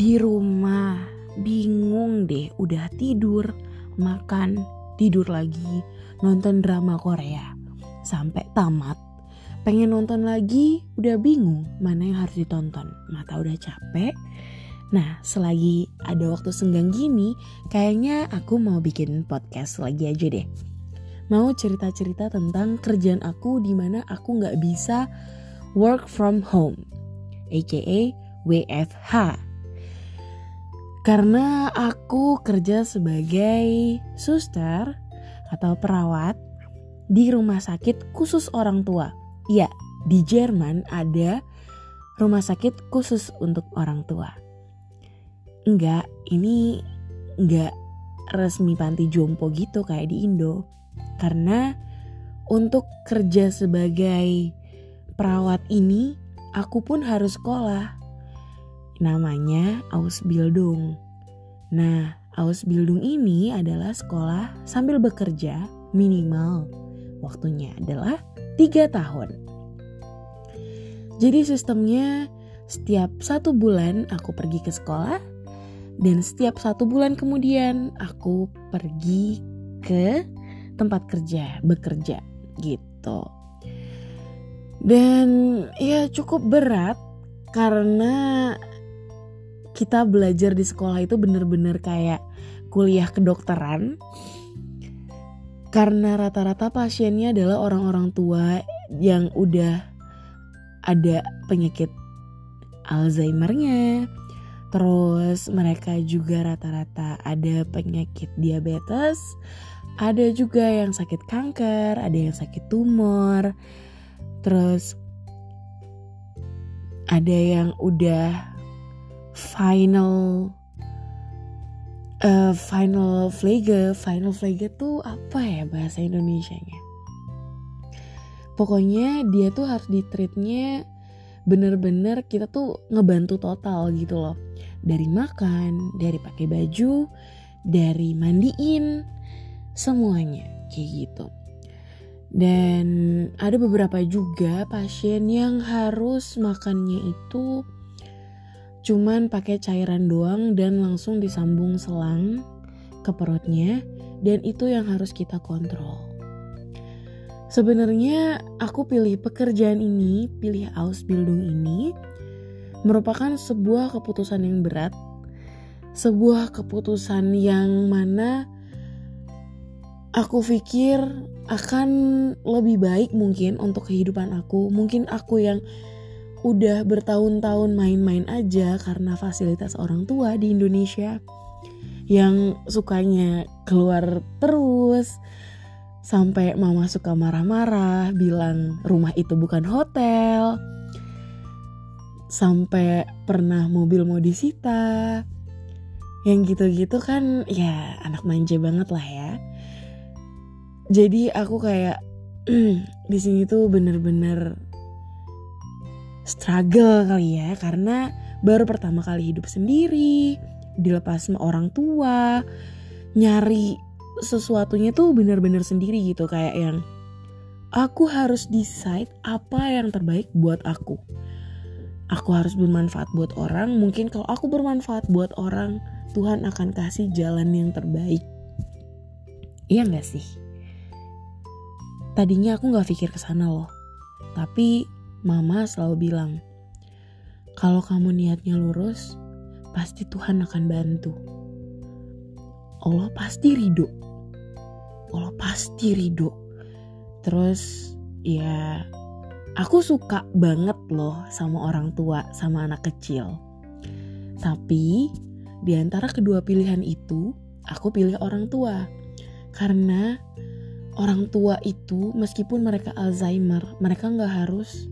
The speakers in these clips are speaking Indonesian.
di rumah bingung deh udah tidur makan tidur lagi nonton drama Korea sampai tamat pengen nonton lagi udah bingung mana yang harus ditonton mata udah capek Nah, selagi ada waktu senggang gini, kayaknya aku mau bikin podcast lagi aja deh. Mau cerita-cerita tentang kerjaan aku di mana aku nggak bisa work from home, aka WFH. Karena aku kerja sebagai suster atau perawat di rumah sakit khusus orang tua. Iya, di Jerman ada rumah sakit khusus untuk orang tua. Enggak ini enggak resmi panti jompo gitu kayak di Indo. Karena untuk kerja sebagai perawat ini aku pun harus sekolah namanya Ausbildung nah Ausbildung ini adalah sekolah sambil bekerja minimal. Waktunya adalah tiga tahun. Jadi sistemnya setiap satu bulan aku pergi ke sekolah dan setiap satu bulan kemudian aku pergi ke tempat kerja, bekerja gitu. Dan ya cukup berat karena kita belajar di sekolah itu bener-bener kayak kuliah kedokteran. Karena rata-rata pasiennya adalah orang-orang tua yang udah ada penyakit Alzheimer-nya, Terus mereka juga rata-rata ada penyakit diabetes, ada juga yang sakit kanker, ada yang sakit tumor. Terus ada yang udah final uh, final flage, final flage tuh apa ya bahasa Indonesia-nya? Pokoknya dia tuh harus di treatnya bener-bener kita tuh ngebantu total gitu loh dari makan, dari pakai baju, dari mandiin, semuanya kayak gitu. Dan ada beberapa juga pasien yang harus makannya itu cuman pakai cairan doang dan langsung disambung selang ke perutnya dan itu yang harus kita kontrol. Sebenarnya aku pilih pekerjaan ini, pilih Ausbildung ini merupakan sebuah keputusan yang berat, sebuah keputusan yang mana aku pikir akan lebih baik mungkin untuk kehidupan aku. Mungkin aku yang udah bertahun-tahun main-main aja karena fasilitas orang tua di Indonesia yang sukanya keluar terus sampai mama suka marah-marah bilang rumah itu bukan hotel sampai pernah mobil mau disita. Yang gitu-gitu kan ya anak manja banget lah ya. Jadi aku kayak di sini tuh bener-bener struggle kali ya karena baru pertama kali hidup sendiri dilepas sama orang tua nyari sesuatunya tuh bener-bener sendiri gitu kayak yang aku harus decide apa yang terbaik buat aku. Aku harus bermanfaat buat orang mungkin kalau aku bermanfaat buat orang Tuhan akan kasih jalan yang terbaik. Iya gak sih? Tadinya aku gak pikir ke sana loh tapi mama selalu bilang kalau kamu niatnya lurus pasti Tuhan akan bantu Allah pasti ridho Allah pasti ridho terus ya Aku suka banget loh sama orang tua, sama anak kecil. Tapi di antara kedua pilihan itu, aku pilih orang tua. Karena orang tua itu meskipun mereka Alzheimer, mereka nggak harus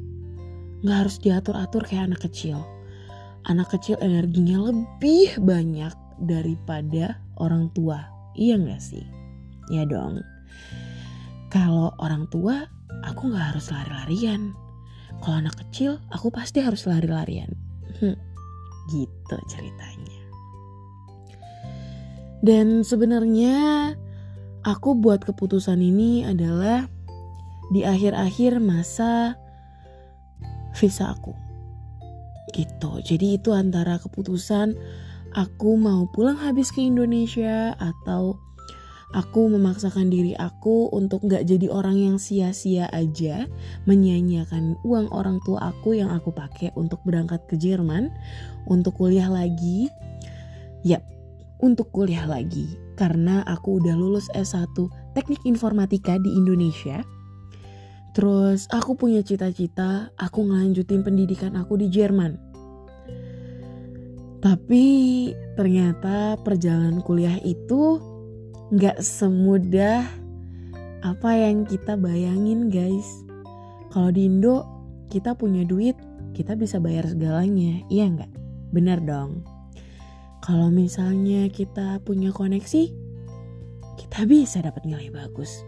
nggak harus diatur-atur kayak anak kecil. Anak kecil energinya lebih banyak daripada orang tua. Iya nggak sih? Ya dong. Kalau orang tua aku gak harus lari-larian. Kalau anak kecil, aku pasti harus lari-larian. Hm, gitu ceritanya. Dan sebenarnya aku buat keputusan ini adalah di akhir-akhir masa visa aku. gitu. Jadi itu antara keputusan aku mau pulang habis ke Indonesia atau aku memaksakan diri aku untuk gak jadi orang yang sia-sia aja menyanyiakan uang orang tua aku yang aku pakai untuk berangkat ke Jerman untuk kuliah lagi. Yap untuk kuliah lagi. Karena aku udah lulus S1 teknik informatika di Indonesia Terus aku punya cita-cita aku ngelanjutin pendidikan aku di Jerman. Tapi ternyata perjalanan kuliah itu nggak semudah apa yang kita bayangin guys. Kalau di Indo kita punya duit, kita bisa bayar segalanya, iya nggak? Bener dong. Kalau misalnya kita punya koneksi, kita bisa dapat nilai bagus.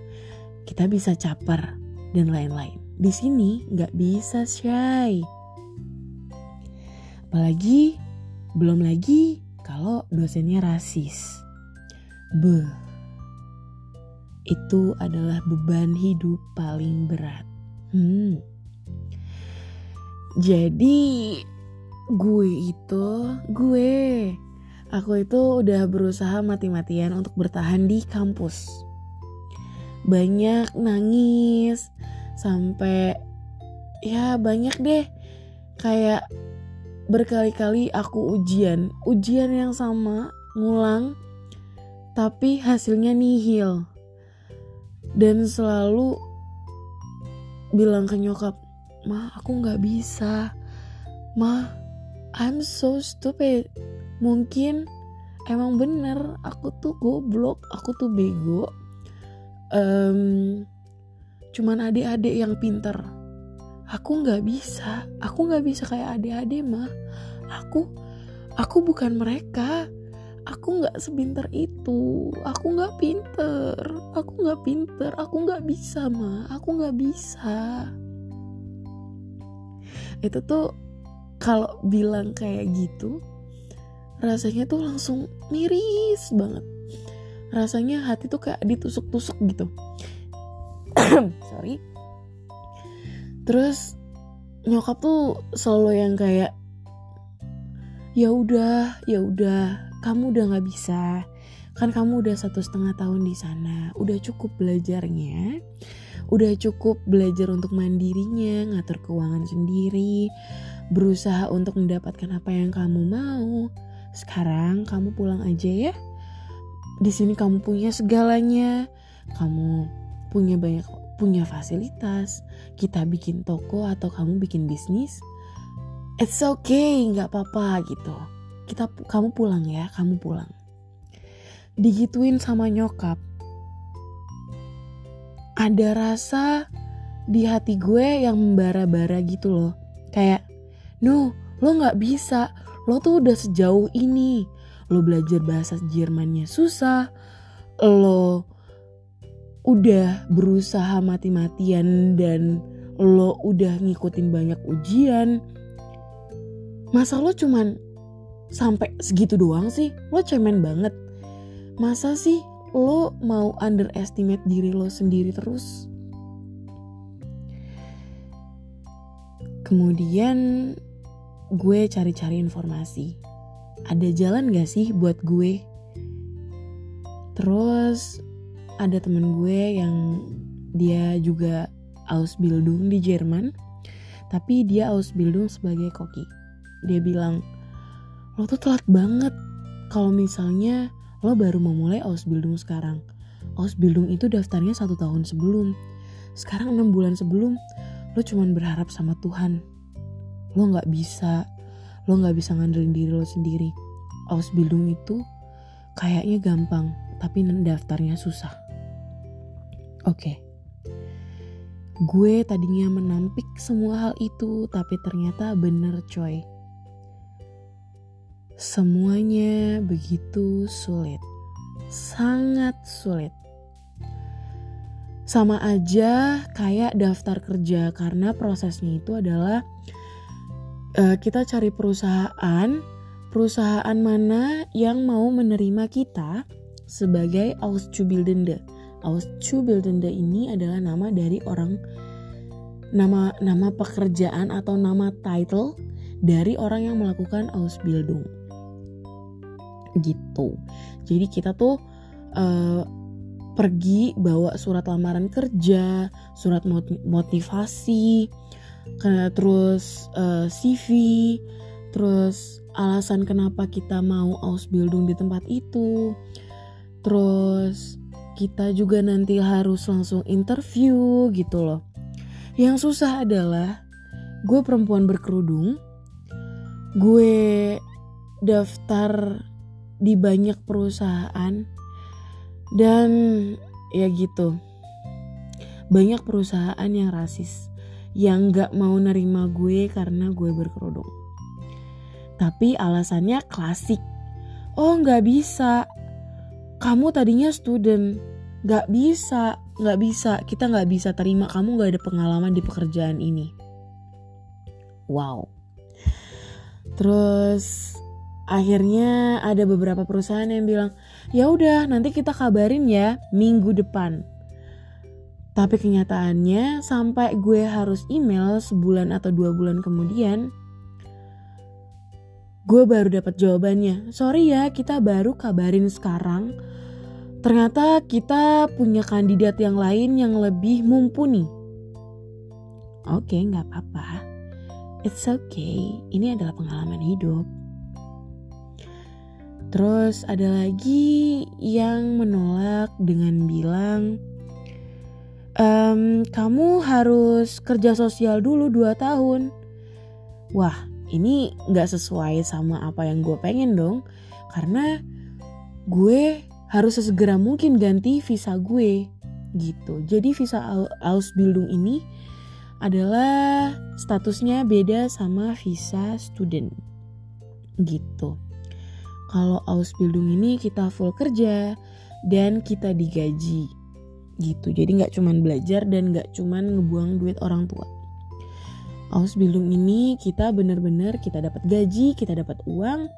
Kita bisa caper dan lain-lain. Di sini nggak bisa shy. Apalagi belum lagi kalau dosennya rasis. Be, itu adalah beban hidup paling berat. Hmm. Jadi gue itu, gue, aku itu udah berusaha mati-matian untuk bertahan di kampus banyak nangis sampai ya banyak deh. Kayak berkali-kali aku ujian. Ujian yang sama ngulang tapi hasilnya nihil. Dan selalu bilang ke nyokap mah aku nggak bisa. Mah I'm so stupid. Mungkin emang bener aku tuh goblok aku tuh bego um, cuman adik-adik yang pinter. Aku nggak bisa. Aku nggak bisa kayak adik-adik mah aku aku bukan mereka. Aku nggak sebinter itu. Aku nggak pinter. Aku nggak pinter. Aku nggak bisa mah aku nggak bisa. Itu tuh kalau bilang kayak gitu rasanya tuh langsung miris banget rasanya hati tuh kayak ditusuk-tusuk gitu. Sorry. Terus nyokap tuh selalu yang kayak ya udah ya udah kamu udah nggak bisa. Kan kamu udah satu setengah tahun di sana. Udah cukup belajarnya. Udah cukup belajar untuk mandirinya ngatur keuangan sendiri berusaha untuk mendapatkan apa yang kamu mau. Sekarang kamu pulang aja ya di sini kamu punya segalanya, kamu punya banyak punya fasilitas, kita bikin toko atau kamu bikin bisnis, it's okay, nggak apa-apa gitu. Kita kamu pulang ya, kamu pulang. Digituin sama nyokap. Ada rasa di hati gue yang membara-bara gitu loh. Kayak, no, lo nggak bisa, lo tuh udah sejauh ini lo belajar bahasa Jermannya susah, lo udah berusaha mati-matian dan lo udah ngikutin banyak ujian. Masa lo cuman sampai segitu doang sih? Lo cemen banget. Masa sih lo mau underestimate diri lo sendiri terus? Kemudian gue cari-cari informasi ada jalan gak sih buat gue? Terus ada temen gue yang dia juga Ausbildung di Jerman, tapi dia Ausbildung sebagai koki. Dia bilang, lo tuh telat banget kalau misalnya lo baru mau mulai Ausbildung sekarang. Ausbildung itu daftarnya satu tahun sebelum. Sekarang enam bulan sebelum, lo cuman berharap sama Tuhan. Lo gak bisa lo nggak bisa ngandelin diri lo sendiri. Ausbildung itu kayaknya gampang tapi daftarnya susah. Oke. Okay. gue tadinya menampik semua hal itu tapi ternyata bener coy. Semuanya begitu sulit. Sangat sulit. Sama aja kayak daftar kerja karena prosesnya itu adalah uh, kita cari perusahaan, perusahaan mana yang mau menerima kita sebagai Auszubildende. Auszubildende ini adalah nama dari orang nama nama pekerjaan atau nama title dari orang yang melakukan Ausbildung. Gitu. Jadi kita tuh uh, pergi bawa surat lamaran kerja, surat motivasi, terus uh, eh, CV, terus alasan kenapa kita mau Ausbildung di tempat itu. Terus kita juga nanti harus langsung interview gitu loh. Yang susah adalah gue perempuan berkerudung, gue daftar di banyak perusahaan dan ya gitu. Banyak perusahaan yang rasis yang gak mau nerima gue karena gue berkerudung. Tapi alasannya klasik. Oh gak bisa. Kamu tadinya student. Gak bisa. Gak bisa. Kita gak bisa terima kamu gak ada pengalaman di pekerjaan ini. Wow. Terus akhirnya ada beberapa perusahaan yang bilang ya udah nanti kita kabarin ya minggu depan tapi kenyataannya sampai gue harus email sebulan atau dua bulan kemudian gue baru dapat jawabannya. Sorry ya kita baru kabarin sekarang. Ternyata kita punya kandidat yang lain yang lebih mumpuni. Oke okay, nggak apa-apa. It's okay. Ini adalah pengalaman hidup. Terus ada lagi yang menolak dengan bilang, ehm, kamu harus kerja sosial dulu 2 tahun. Wah, ini gak sesuai sama apa yang gue pengen dong. Karena gue harus sesegera mungkin ganti visa gue gitu. Jadi visa Ausbildung ini adalah statusnya beda sama visa student gitu. Kalau Ausbildung ini kita full kerja dan kita digaji gitu. Jadi nggak cuman belajar dan nggak cuman ngebuang duit orang tua. Ausbildung ini kita bener-bener kita dapat gaji, kita dapat uang,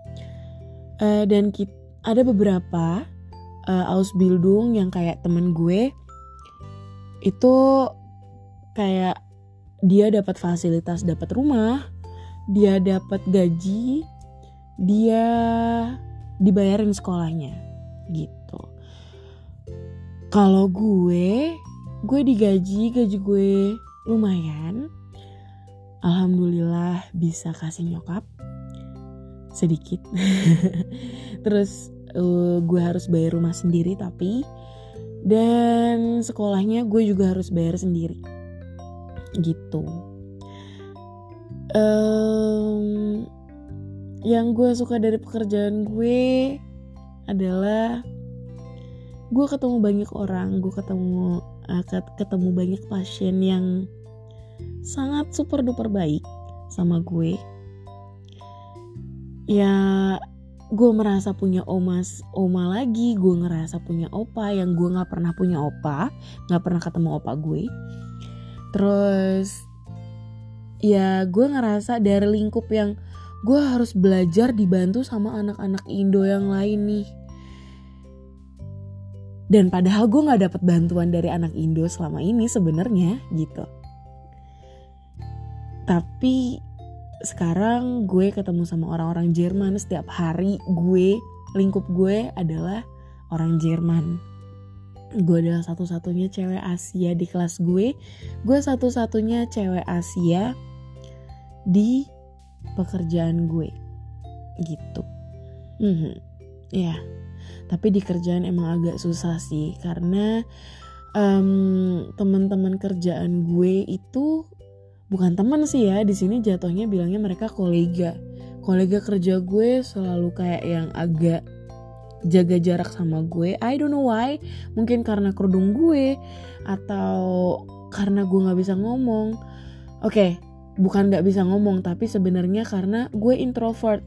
uh, dan kita, ada beberapa uh, Ausbildung yang kayak temen gue itu kayak dia dapat fasilitas, dapat rumah, dia dapat gaji, dia dibayarin sekolahnya gitu. Kalau gue, gue digaji, gaji gue lumayan. Alhamdulillah bisa kasih nyokap sedikit. Terus uh, gue harus bayar rumah sendiri tapi dan sekolahnya gue juga harus bayar sendiri. Gitu. Um, yang gue suka dari pekerjaan gue adalah gue ketemu banyak orang gue ketemu uh, ketemu banyak pasien yang sangat super duper baik sama gue ya gue merasa punya omas oma lagi gue ngerasa punya opa yang gue nggak pernah punya opa nggak pernah ketemu opa gue terus ya gue ngerasa dari lingkup yang gue harus belajar dibantu sama anak-anak Indo yang lain nih. Dan padahal gue gak dapet bantuan dari anak Indo selama ini sebenarnya gitu. Tapi sekarang gue ketemu sama orang-orang Jerman setiap hari gue lingkup gue adalah orang Jerman. Gue adalah satu-satunya cewek Asia di kelas gue. Gue satu-satunya cewek Asia di pekerjaan gue gitu hmm, ya tapi di kerjaan emang agak susah sih karena um, teman-teman kerjaan gue itu bukan teman sih ya di sini jatuhnya bilangnya mereka kolega. Kolega kerja gue selalu kayak yang agak jaga jarak sama gue. I don't know why. Mungkin karena kerudung gue atau karena gue nggak bisa ngomong. Oke okay, bukan gak bisa ngomong tapi sebenarnya karena gue introvert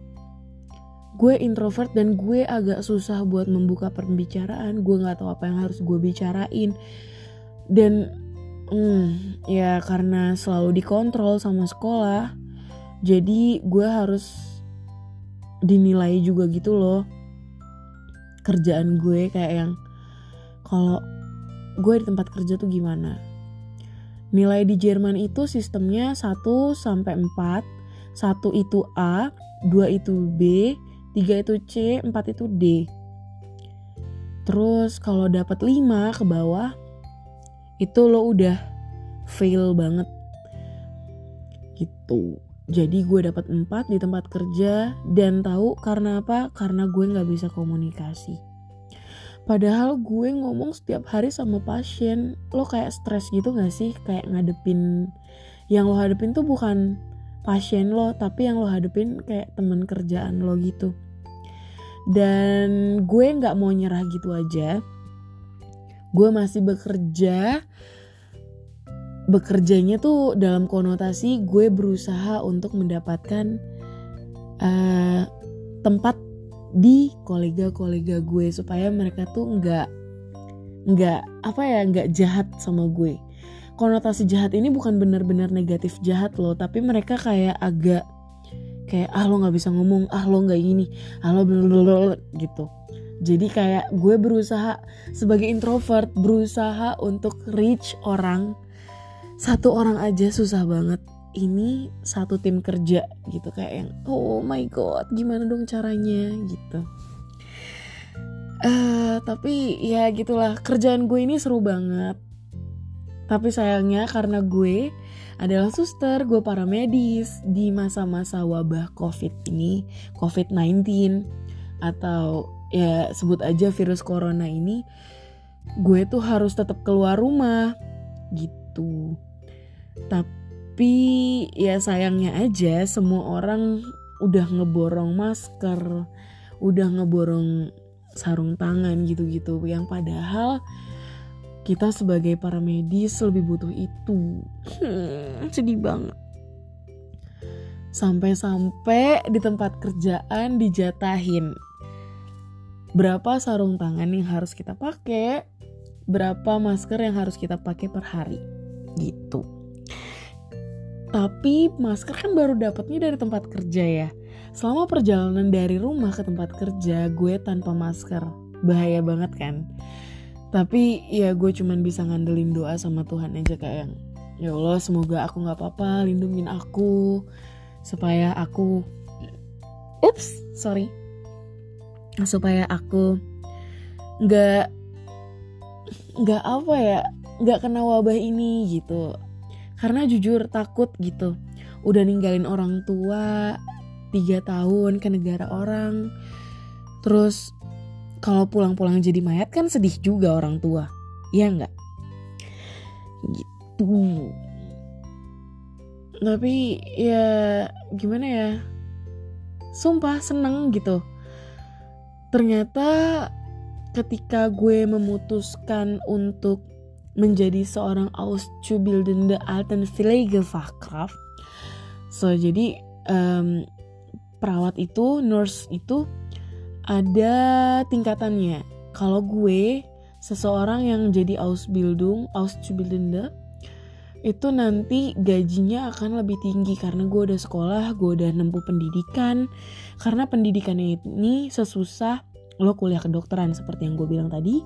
gue introvert dan gue agak susah buat membuka pembicaraan. Gue nggak tahu apa yang harus gue bicarain. Dan hmm, ya karena selalu dikontrol sama sekolah jadi gue harus dinilai juga gitu loh. Kerjaan gue kayak yang kalau gue di tempat kerja tuh gimana? Nilai di Jerman itu sistemnya 1 sampai 4. satu itu A dua itu B tiga itu C empat itu D. Terus kalau dapat lima ke bawah itu lo udah fail banget. Gitu. Jadi gue dapat empat di tempat kerja dan tahu karena apa? Karena gue nggak bisa komunikasi. Padahal gue ngomong setiap hari sama pasien, lo kayak stres gitu gak sih? Kayak ngadepin, yang lo hadepin tuh bukan pasien lo, tapi yang lo hadepin kayak temen kerjaan lo gitu. Dan gue gak mau nyerah gitu aja. Gue masih bekerja, bekerjanya tuh dalam konotasi gue berusaha untuk mendapatkan uh, tempat di kolega-kolega gue supaya mereka tuh nggak nggak apa ya nggak jahat sama gue konotasi jahat ini bukan benar-benar negatif jahat loh tapi mereka kayak agak kayak ah lo nggak bisa ngomong ah lo nggak ini ah lo gitu. Jadi kayak gue berusaha sebagai introvert berusaha untuk reach orang satu orang aja susah banget. Ini satu tim kerja gitu kayak yang oh my god gimana dong caranya? Gitu. Uh, tapi ya gitulah kerjaan gue ini seru banget. Tapi sayangnya karena gue adalah suster, gue para medis di masa-masa wabah COVID ini, COVID-19 atau ya sebut aja virus corona ini, gue tuh harus tetap keluar rumah gitu. Tapi tapi ya sayangnya aja semua orang udah ngeborong masker, udah ngeborong sarung tangan gitu-gitu yang padahal kita sebagai para medis lebih butuh itu. Hmm, sedih banget. Sampai-sampai di tempat kerjaan dijatahin berapa sarung tangan yang harus kita pakai, berapa masker yang harus kita pakai per hari. Gitu. Tapi masker kan baru dapatnya dari tempat kerja ya. Selama perjalanan dari rumah ke tempat kerja, gue tanpa masker. Bahaya banget kan? Tapi ya gue cuman bisa ngandelin doa sama Tuhan aja kayak yang ya Allah semoga aku gak apa-apa lindungin aku supaya aku ups sorry. Supaya aku nggak nggak apa ya nggak kena wabah ini gitu. Karena jujur takut gitu. Udah ninggalin orang tua tiga tahun ke negara orang terus kalau pulang-pulang jadi mayat kan sedih juga orang tua. Ya nggak? Gitu. Tapi ya gimana ya? Sumpah seneng gitu. Ternyata ketika gue memutuskan untuk menjadi seorang Auszubildende Altenpflegefachkraft. So jadi um, perawat itu, nurse itu ada tingkatannya. Kalau gue seseorang yang jadi Ausbildung, Auszubildende itu nanti gajinya akan lebih tinggi karena gue udah sekolah, gue udah nempuh pendidikan. Karena pendidikan ini sesusah lo kuliah kedokteran seperti yang gue bilang tadi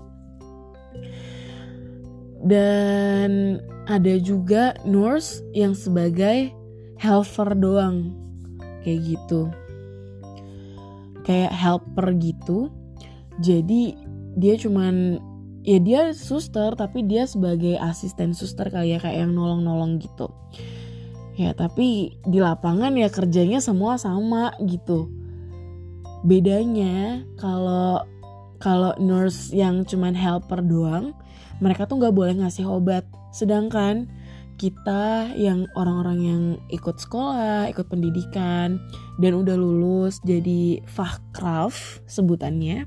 dan ada juga nurse yang sebagai helper doang kayak gitu kayak helper gitu. Jadi dia cuman ya dia suster tapi dia sebagai asisten suster kali ya kayak yang nolong-nolong gitu. Ya tapi di lapangan ya kerjanya semua sama gitu. Bedanya kalau kalau nurse yang cuman helper doang mereka tuh nggak boleh ngasih obat. Sedangkan kita yang orang-orang yang ikut sekolah, ikut pendidikan, dan udah lulus jadi fachkraft sebutannya,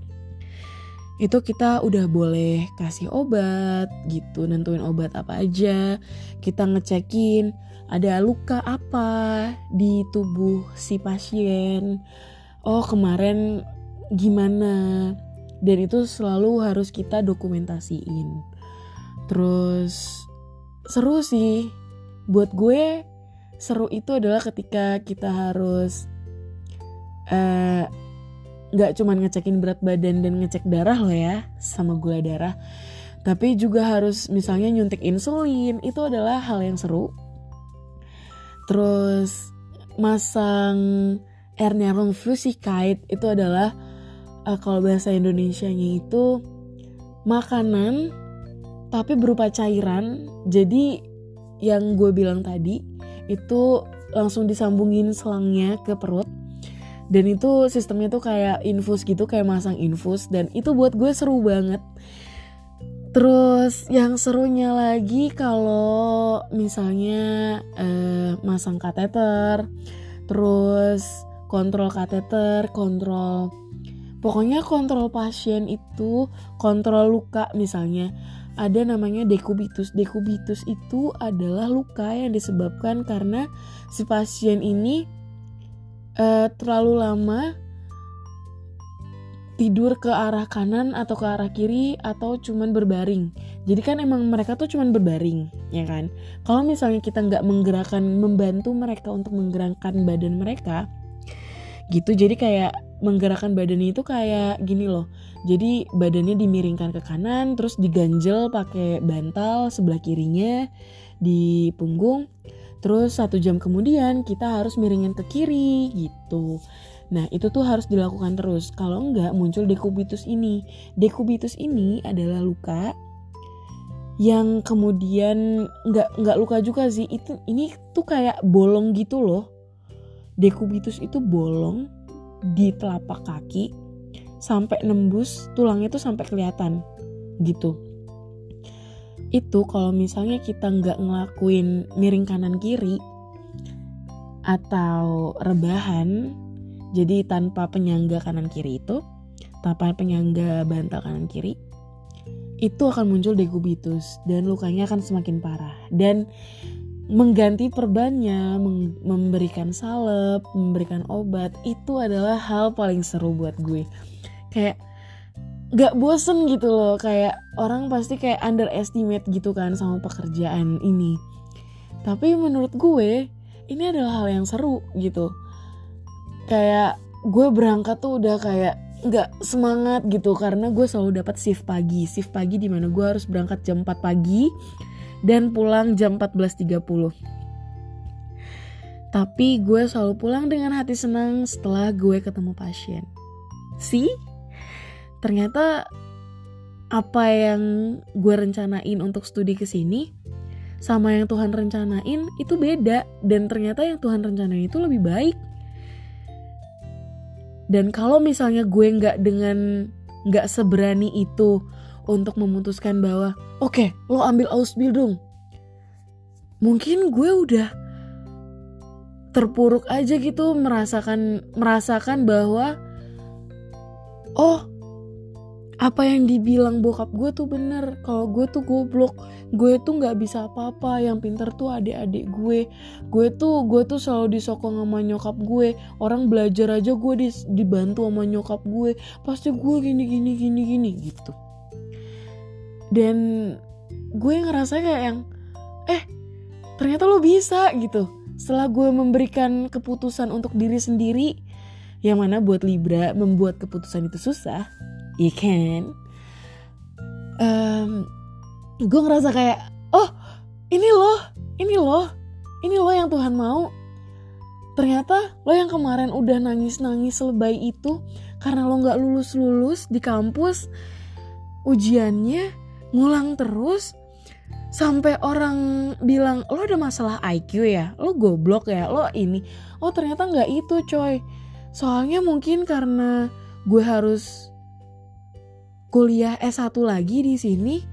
itu kita udah boleh kasih obat gitu, nentuin obat apa aja, kita ngecekin ada luka apa di tubuh si pasien, oh kemarin gimana, dan itu selalu harus kita dokumentasiin. Terus seru sih. Buat gue seru itu adalah ketika kita harus uh, nggak cuman ngecekin berat badan dan ngecek darah lo ya sama gula darah tapi juga harus misalnya nyuntik insulin itu adalah hal yang seru terus masang Ernährung Flüssigkeit itu adalah uh, kalau bahasa Indonesia-nya itu makanan tapi berupa cairan. Jadi yang gue bilang tadi itu langsung disambungin selangnya ke perut. Dan itu sistemnya tuh kayak infus gitu kayak masang infus. Dan itu buat gue seru banget. Terus yang serunya lagi kalau misalnya eh, masang kateter terus kontrol kateter kontrol pokoknya kontrol pasien itu kontrol luka misalnya ada namanya dekubitus dekubitus itu adalah luka yang disebabkan karena si pasien ini uh, terlalu lama tidur ke arah kanan atau ke arah kiri atau cuman berbaring. Jadi kan emang mereka tuh cuman berbaring, ya kan? Kalau misalnya kita nggak menggerakkan, membantu mereka untuk menggerakkan badan mereka, gitu. Jadi kayak menggerakkan badannya itu kayak gini loh. Jadi badannya dimiringkan ke kanan, terus diganjel pakai bantal sebelah kirinya di punggung Terus satu jam kemudian kita harus miringin ke kiri gitu. Nah itu tuh harus dilakukan terus. Kalau enggak muncul dekubitus ini. Dekubitus ini adalah luka yang kemudian nggak nggak luka juga sih. Itu ini tuh kayak bolong gitu loh. Dekubitus itu bolong di telapak kaki sampai nembus tulangnya tuh sampai kelihatan gitu. Itu kalau misalnya kita nggak ngelakuin miring kanan kiri atau rebahan jadi tanpa penyangga kanan kiri itu tanpa penyangga bantal kanan kiri itu akan muncul dekubitus dan lukanya akan semakin parah. Dan mengganti perbannya memberikan salep memberikan obat itu adalah hal paling seru buat gue. Kayak gak bosen gitu loh. Kayak orang pasti kayak underestimate gitu kan sama pekerjaan ini. Tapi menurut gue ini adalah hal yang seru gitu. Kayak gue berangkat tuh udah kayak nggak semangat gitu. Karena gue selalu dapat shift pagi. Shift pagi di mana gue harus berangkat jam 4 pagi dan pulang jam 14.30 tapi gue selalu pulang dengan hati senang setelah gue ketemu pasien. See? Ternyata apa yang gue rencanain untuk studi ke sini sama yang Tuhan rencanain itu beda. Dan ternyata yang Tuhan rencanain itu lebih baik. Dan kalau misalnya gue nggak dengan nggak seberani itu untuk memutuskan bahwa oke okay, lo ambil Ausbildung mungkin gue udah terpuruk aja gitu merasakan merasakan bahwa oh apa yang dibilang bokap gue tuh bener. Kalau gue tuh goblok. Gue tuh nggak bisa apa-apa. Yang pinter tuh adik-adik gue. Gue tuh gue tuh selalu disokong sama nyokap gue. Orang belajar aja gue di, dibantu sama nyokap gue. Pasti gue gini gini gini gini gitu dan gue ngerasa kayak yang eh ternyata lo bisa gitu setelah gue memberikan keputusan untuk diri sendiri yang mana buat Libra membuat keputusan itu susah Iya kan? Um, gue ngerasa kayak, oh ini loh, ini loh, ini loh yang Tuhan mau. Ternyata lo yang kemarin udah nangis-nangis lebay itu karena lo gak lulus-lulus di kampus, ujiannya ngulang terus, sampai orang bilang lo ada masalah IQ ya, lo goblok ya, lo ini. Oh ternyata nggak itu coy. Soalnya mungkin karena gue harus kuliah S1 lagi di sini,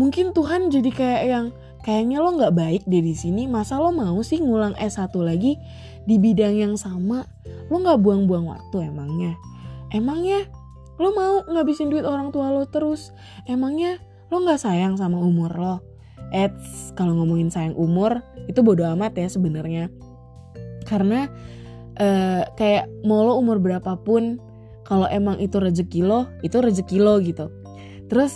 mungkin Tuhan jadi kayak yang kayaknya lo nggak baik deh di sini. Masa lo mau sih ngulang S1 lagi di bidang yang sama? Lo nggak buang-buang waktu emangnya? Emangnya lo mau ngabisin duit orang tua lo terus? Emangnya lo nggak sayang sama umur lo? Eits, kalau ngomongin sayang umur itu bodo amat ya sebenarnya. Karena uh, kayak mau lo umur berapapun kalau emang itu rezeki lo itu rezeki lo gitu terus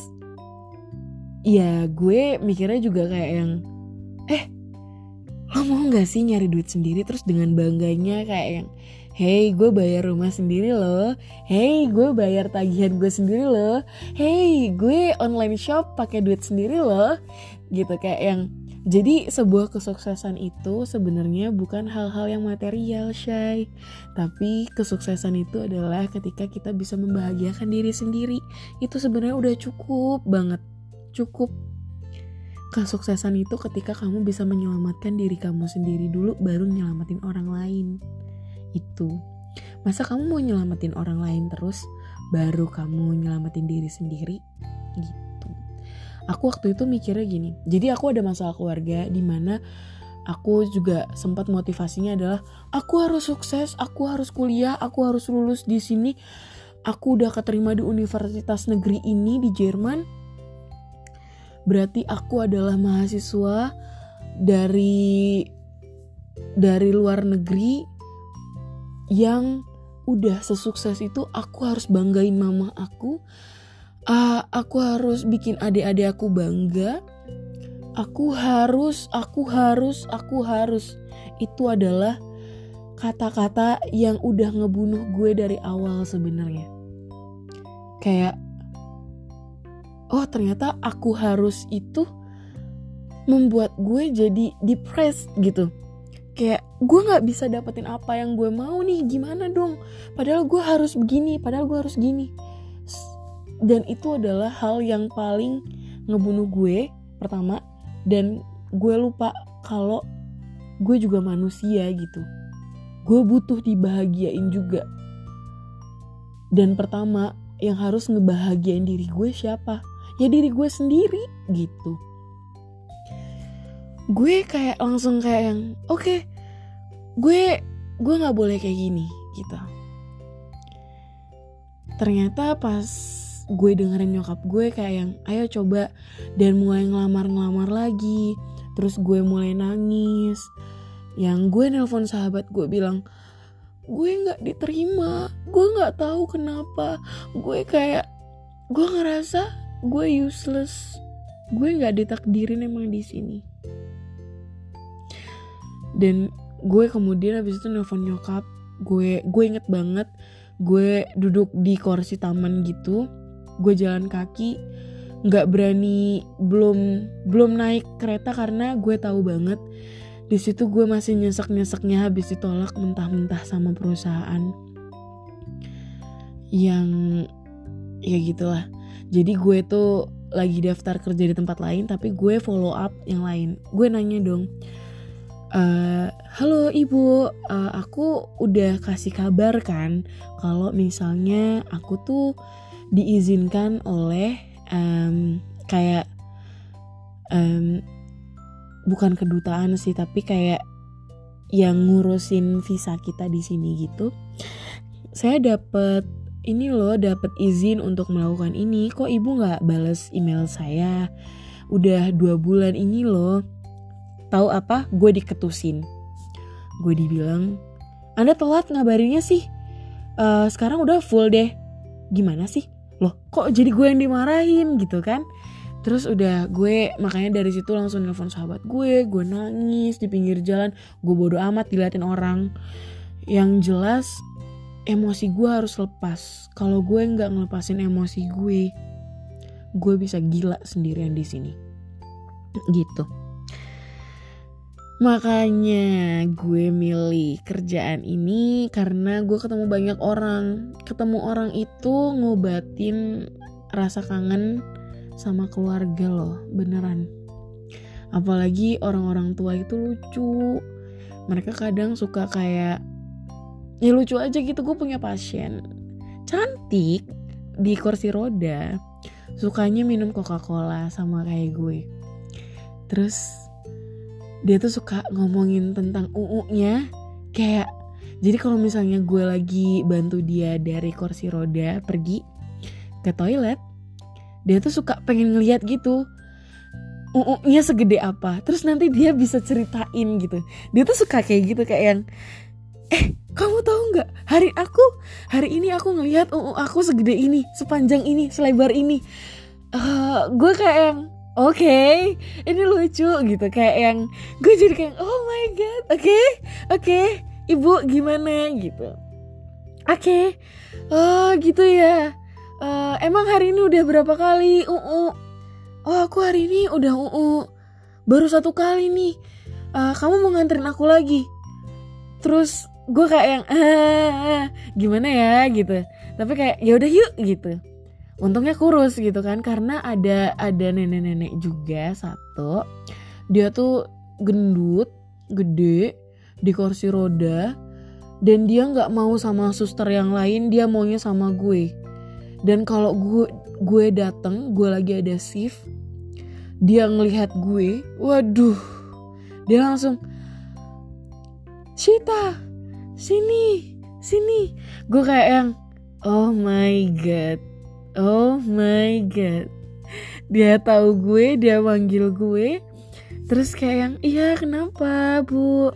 ya gue mikirnya juga kayak yang eh lo mau gak sih nyari duit sendiri terus dengan bangganya kayak yang hey gue bayar rumah sendiri loh hey gue bayar tagihan gue sendiri loh hey gue online shop pakai duit sendiri loh gitu kayak yang Jadi sebuah kesuksesan itu sebenarnya bukan hal-hal yang material, Shay. Tapi kesuksesan itu adalah ketika kita bisa membahagiakan diri sendiri. Itu sebenarnya udah cukup banget. Cukup. Kesuksesan itu ketika kamu bisa menyelamatkan diri kamu sendiri dulu baru nyelamatin orang lain. Itu. Masa kamu mau nyelamatin orang lain terus baru kamu nyelamatin diri sendiri? Gitu aku waktu itu mikirnya gini jadi aku ada masalah keluarga di mana aku juga sempat motivasinya adalah aku harus sukses aku harus kuliah aku harus lulus di sini aku udah keterima di universitas negeri ini di Jerman berarti aku adalah mahasiswa dari dari luar negeri yang udah sesukses itu aku harus banggain mama aku uh, aku harus bikin adik-adik aku bangga aku harus aku harus aku harus. Itu adalah kata-kata yang udah ngebunuh gue dari awal sebenarnya. Kayak oh ternyata aku harus itu membuat gue jadi depressed gitu kayak gue nggak bisa dapetin apa yang gue mau nih gimana dong? Padahal gue harus begini padahal gue harus gini. Dan itu adalah hal yang paling ngebunuh gue pertama dan gue lupa kalau gue juga manusia gitu. Gue butuh dibahagiain juga. Dan pertama yang harus ngebahagiain diri gue siapa? Ya diri gue sendiri gitu gue kayak langsung kayak yang oke okay, gue gue nggak boleh kayak gini gitu. Ternyata pas gue dengerin nyokap gue kayak yang ayo coba dan mulai ngelamar-ngelamar lagi terus gue mulai nangis. Yang gue nelpon sahabat gue bilang gue nggak diterima gue nggak tahu kenapa gue kayak gue ngerasa gue useless gue nggak ditakdirin emang di sini dan gue kemudian habis itu nelpon nyokap gue gue inget banget gue duduk di kursi taman gitu gue jalan kaki nggak berani belum belum naik kereta karena gue tahu banget di situ gue masih nyesek nyeseknya habis ditolak mentah-mentah sama perusahaan yang ya gitulah. Jadi gue tuh lagi daftar kerja di tempat lain tapi gue follow up yang lain. Gue nanya dong Uh, halo ibu, uh, aku udah kasih kabar kan kalau misalnya aku tuh diizinkan oleh um, kayak um, bukan kedutaan sih tapi kayak yang ngurusin visa kita di sini gitu. Saya dapat ini loh dapat izin untuk melakukan ini. Kok ibu nggak bales email saya? Udah dua bulan ini loh tahu apa? Gue diketusin. Gue dibilang anda telat ngabarinnya sih. Uh, sekarang udah full deh. Gimana sih? Loh kok jadi gue yang dimarahin? Gitu kan. Terus udah gue makanya dari situ langsung nelfon sahabat gue gue nangis di pinggir jalan gue bodo amat diliatin orang. Yang jelas emosi gue harus lepas. Kalau gue nggak ngelepasin emosi gue gue bisa gila sendirian di sini. Gitu Makanya gue milih kerjaan ini karena gue ketemu banyak orang. Ketemu orang itu ngobatin rasa kangen sama keluarga loh, beneran. Apalagi orang-orang tua itu lucu. Mereka kadang suka kayak ya lucu aja gitu gue punya pasien cantik di kursi roda sukanya minum Coca-Cola sama kayak gue terus dia tuh suka ngomongin tentang UU-nya kayak jadi kalau misalnya gue lagi bantu dia dari kursi roda pergi ke toilet dia tuh suka pengen ngeliat gitu UU-nya segede apa? Terus nanti dia bisa ceritain gitu. Dia tuh suka kayak gitu kayak yang eh kamu tahu nggak? Hari aku hari ini aku ngelihat UU aku segede ini sepanjang ini selebar ini. Uh, gue kayak yang oke okay, ini lucu gitu kayak yang gue jadi kayak oh my god oke okay, oke okay, ibu gimana? Gitu. Oke okay, oh gitu ya. Uh, emang hari ini udah berapa kali uh. oh aku hari ini udah uh. baru satu kali nih. Uh, kamu mau nganterin aku lagi? Terus gue kayak yang ah, gimana ya? Gitu. Tapi kayak ya udah yuk gitu untungnya kurus gitu kan karena ada ada nenek-nenek juga satu. Dia tuh gendut gede di kursi roda dan dia nggak mau sama suster yang lain dia maunya sama gue. Dan kalau gue gue dateng gue lagi ada shift dia ngelihat gue waduh. Dia langsung Shita sini sini. Gue kayak yang oh my god oh my god. Dia tahu gue dia manggil gue. Terus kayak yang iya kenapa bu?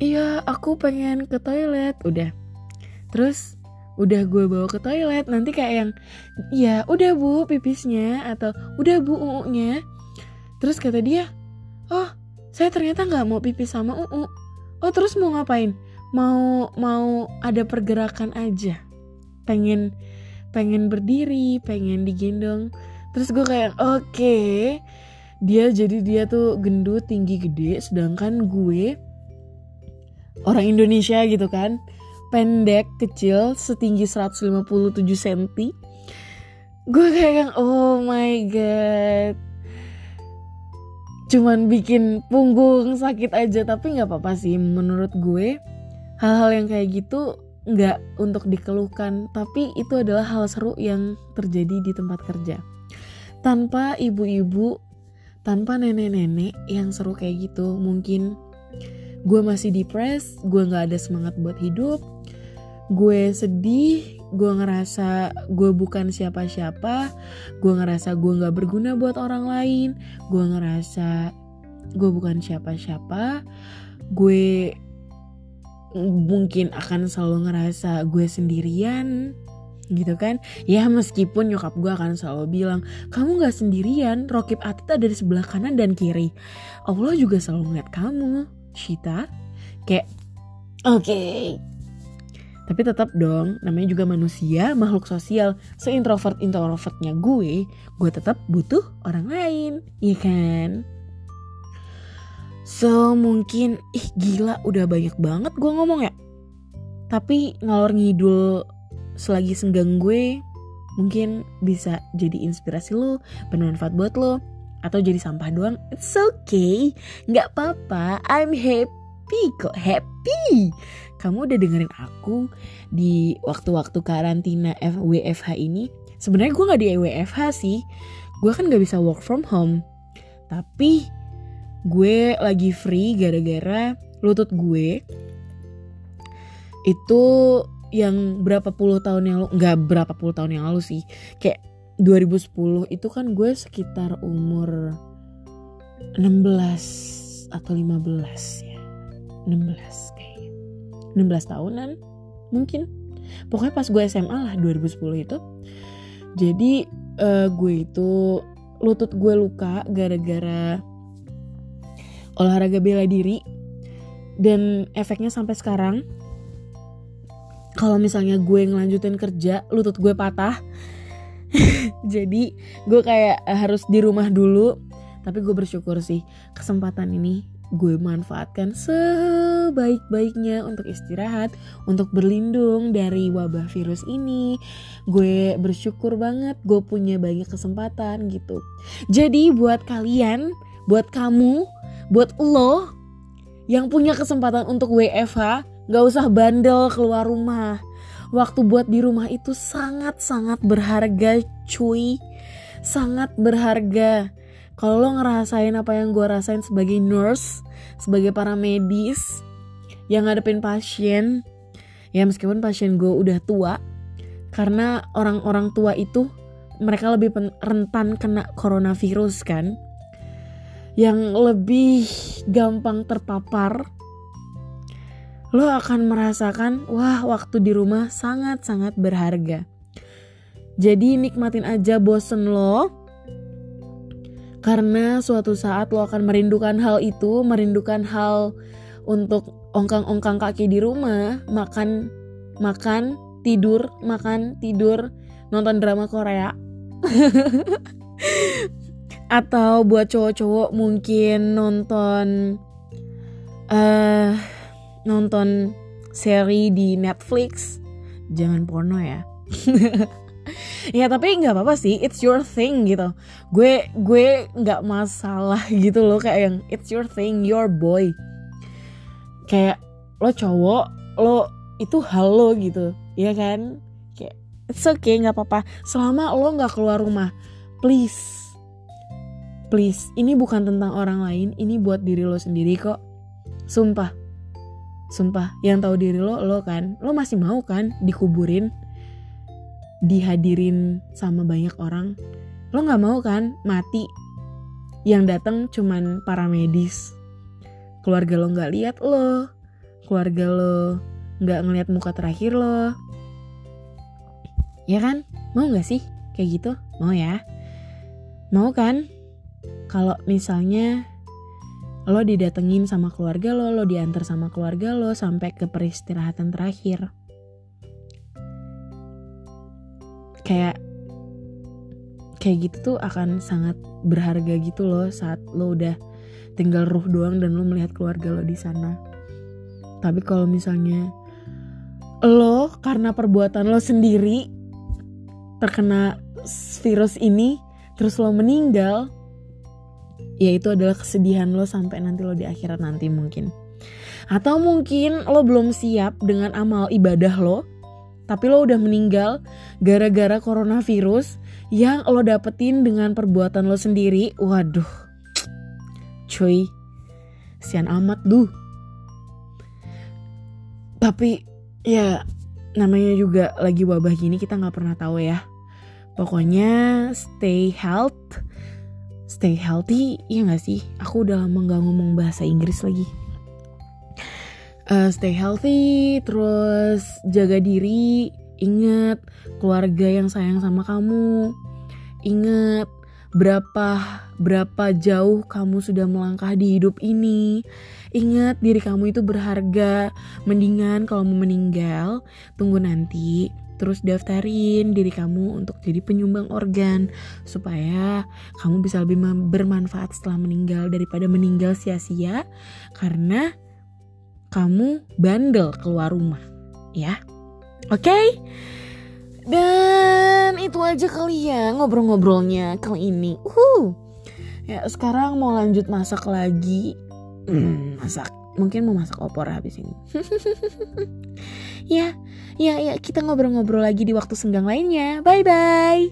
Iya aku pengen ke toilet. Udah. Terus udah gue bawa ke toilet. Nanti kayak yang ya udah bu pipisnya atau udah bu uunya terus kata dia oh saya ternyata nggak mau pipis sama uu oh terus mau ngapain? Mau mau ada pergerakan aja. Pengen pengen berdiri pengen digendong. Terus gue kayak oke. Okay. dia jadi dia tuh gendut tinggi gede sedangkan gue orang Indonesia gitu kan. Pendek kecil setinggi 157 cm gue kayak oh my god. Cuman bikin punggung sakit aja tapi nggak apa-apa sih. Menurut gue hal-hal yang kayak gitu nggak untuk dikeluhkan tapi itu adalah hal seru yang terjadi di tempat kerja. Tanpa ibu-ibu tanpa nenek-nenek yang seru kayak gitu mungkin gue masih depres gue nggak ada semangat buat hidup gue sedih gue ngerasa gue bukan siapa-siapa gue ngerasa gue nggak berguna buat orang lain gue ngerasa gue bukan siapa-siapa gue mungkin akan selalu ngerasa gue sendirian gitu kan ya meskipun nyokap gue akan selalu bilang kamu gak sendirian Rokib ada di sebelah kanan dan kiri Allah juga selalu ngeliat kamu Shita kayak oke okay, tapi tetap dong, namanya juga manusia, makhluk sosial. Seintrovert introvertnya gue, gue tetap butuh orang lain, iya kan? So mungkin, ih gila udah banyak banget gue ngomong ya. Tapi ngalor ngidul selagi senggang gue, mungkin bisa jadi inspirasi lo, bermanfaat buat lo, atau jadi sampah doang. It's okay, nggak apa-apa. I'm happy kok, happy kamu udah dengerin aku di waktu-waktu karantina WFH ini sebenarnya gue nggak di WFH sih gue kan nggak bisa work from home tapi gue lagi free gara-gara lutut gue itu yang berapa puluh tahun yang lalu nggak berapa puluh tahun yang lalu sih kayak 2010 itu kan gue sekitar umur 16 atau 15 ya 16 16 tahunan mungkin. Pokoknya pas gue SMA lah 2010 itu. Jadi uh, gue itu lutut gue luka gara-gara olahraga bela diri dan efeknya sampai sekarang kalau misalnya gue ngelanjutin kerja lutut gue patah jadi gue kayak harus di rumah dulu tapi gue bersyukur sih kesempatan ini gue manfaatkan sebaik-baiknya untuk istirahat, untuk berlindung dari wabah virus ini. Gue bersyukur banget gue punya banyak kesempatan gitu. Jadi buat kalian, buat kamu, buat lo yang punya kesempatan untuk WFH, gak usah bandel keluar rumah. Waktu buat di rumah itu sangat-sangat berharga cuy. Sangat berharga kalau lo ngerasain apa yang gue rasain sebagai nurse, sebagai para medis yang ngadepin pasien, ya meskipun pasien gue udah tua, karena orang-orang tua itu mereka lebih rentan kena coronavirus kan, yang lebih gampang terpapar lo akan merasakan wah waktu di rumah sangat-sangat berharga. Jadi nikmatin aja bosen lo, karena suatu saat lo akan merindukan hal itu, merindukan hal untuk ongkang-ongkang kaki di rumah, makan, makan, tidur, makan, tidur, nonton drama Korea. atau buat cowok-cowok mungkin nonton uh, nonton seri di Netflix. Jangan porno ya. Ya tapi nggak apa-apa sih. It's your thing gitu. Gue gue nggak masalah gitu loh kayak yang it's your thing your boy. Kayak lo cowok lo itu halo gitu. Ya kan? Kayak it's okay nggak apa-apa. Selama lo nggak keluar rumah please please ini bukan tentang orang lain ini buat diri lo sendiri kok. Sumpah. Sumpah yang tahu diri lo lo kan. Lo masih mau kan dikuburin dihadirin sama banyak orang? Lo nggak mau kan mati? Yang datang cuman para medis. Keluarga lo nggak lihat lo. Keluarga lo nggak ngeliat muka terakhir lo. Ya kan? Mau nggak sih kayak gitu? Mau ya? Mau kan kalau misalnya lo didatengin sama keluarga lo, lo diantar sama keluarga lo sampai ke peristirahatan terakhir. kayak kayak gitu tuh akan sangat berharga gitu loh saat lo udah tinggal ruh doang dan lo melihat keluarga lo di sana. Tapi kalau misalnya lo karena perbuatan lo sendiri terkena virus ini terus lo meninggal ya itu adalah kesedihan lo sampai nanti lo di akhirat nanti mungkin atau mungkin lo belum siap dengan amal ibadah lo tapi lo udah meninggal gara-gara coronavirus yang lo dapetin dengan perbuatan lo sendiri. Waduh, cuy, sian amat duh. Tapi ya namanya juga lagi wabah gini kita nggak pernah tahu ya. Pokoknya stay health, stay healthy, ya nggak sih? Aku udah lama nggak ngomong bahasa Inggris lagi uh, stay healthy, terus jaga diri, ingat keluarga yang sayang sama kamu, ingat berapa berapa jauh kamu sudah melangkah di hidup ini. Ingat diri kamu itu berharga. Mendingan kalau mau meninggal, tunggu nanti terus daftarin diri kamu untuk jadi penyumbang organ supaya kamu bisa lebih bermanfaat setelah meninggal daripada meninggal sia-sia karena kamu bandel keluar rumah, ya. Oke? Okay? Dan itu aja kali ya ngobrol-ngobrolnya kali ini. Uh. Ya, sekarang mau lanjut masak lagi. Hmm, masak. Mungkin mau masak opor habis ini. ya, ya, ya, kita ngobrol-ngobrol lagi di waktu senggang lainnya. Bye bye.